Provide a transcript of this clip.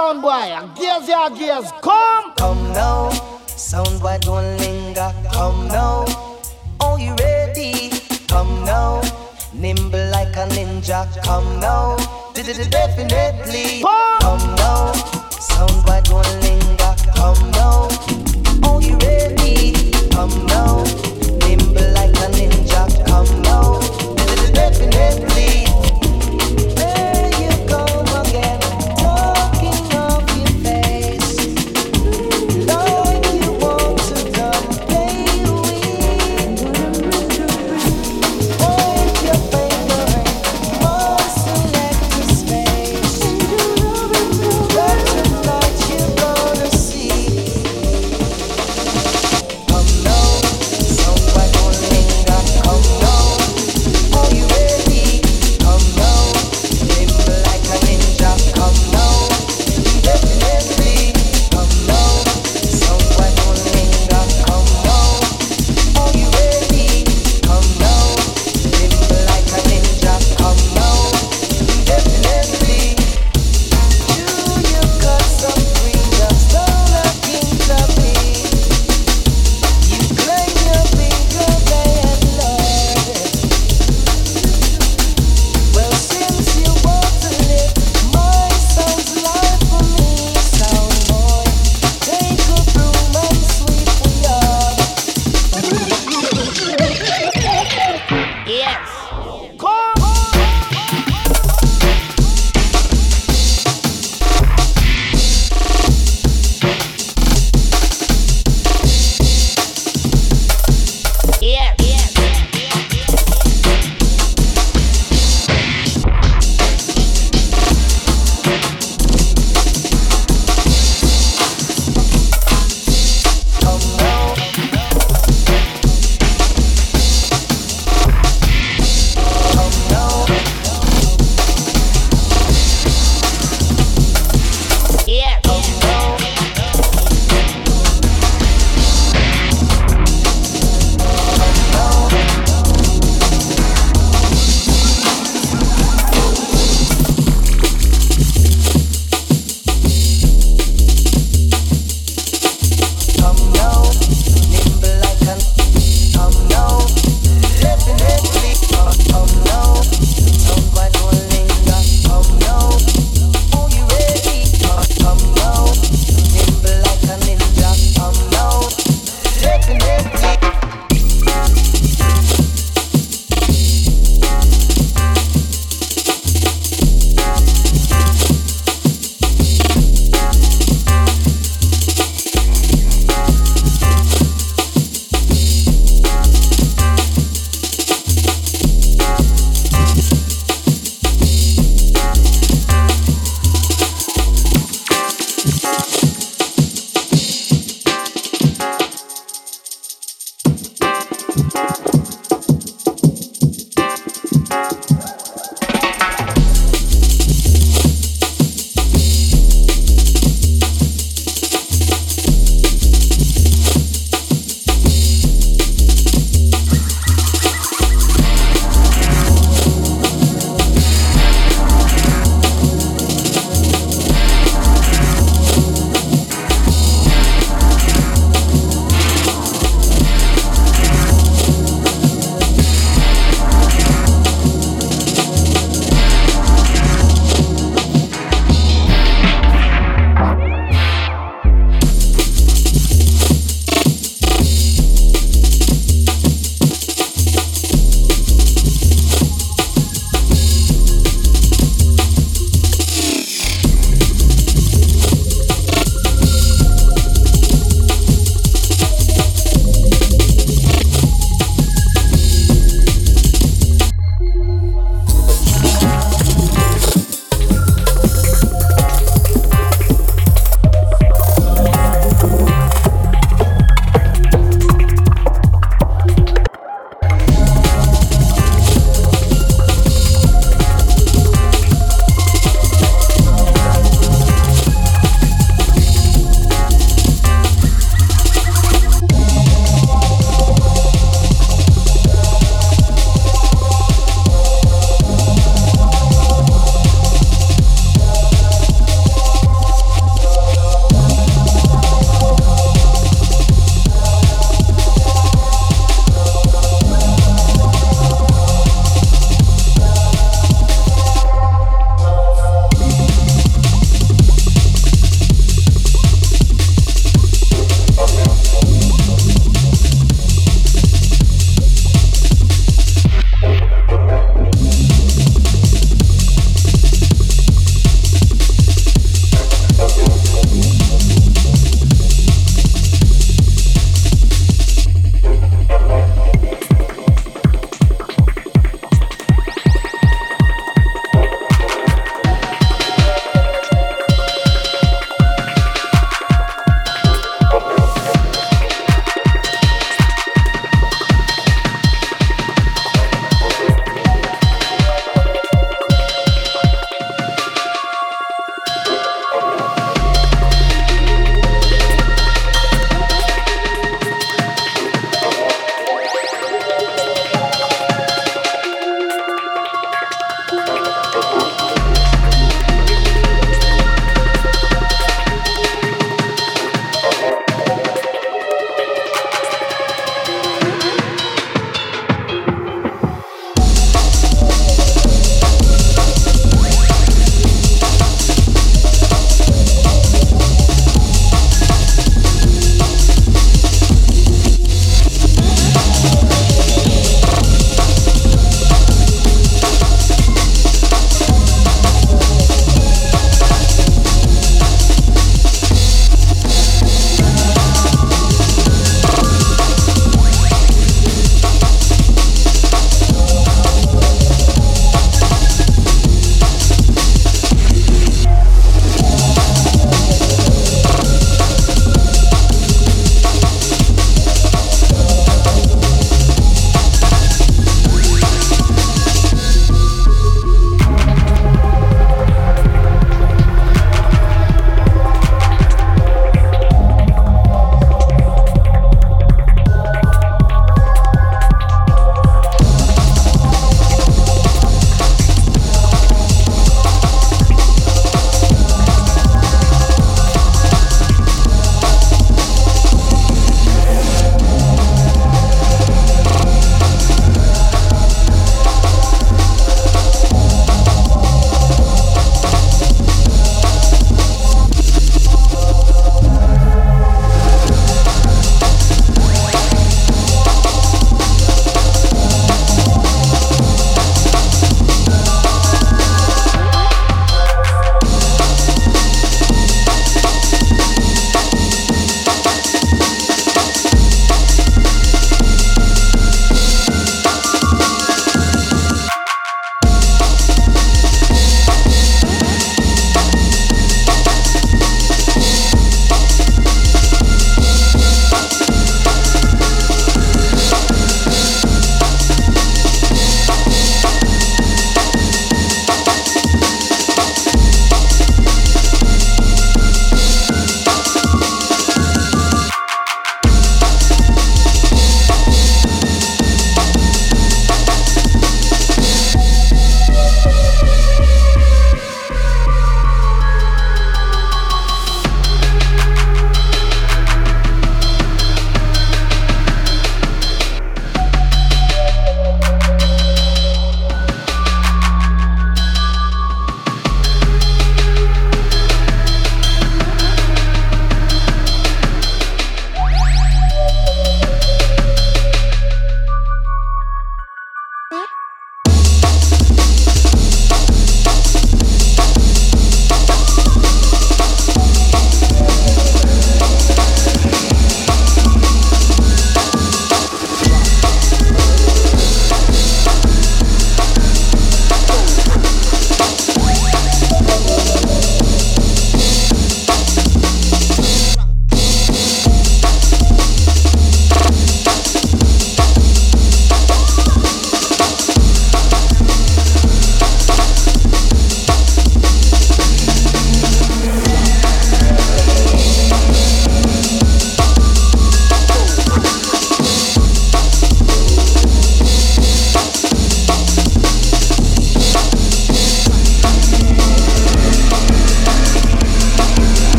sound boy. Gears your gears.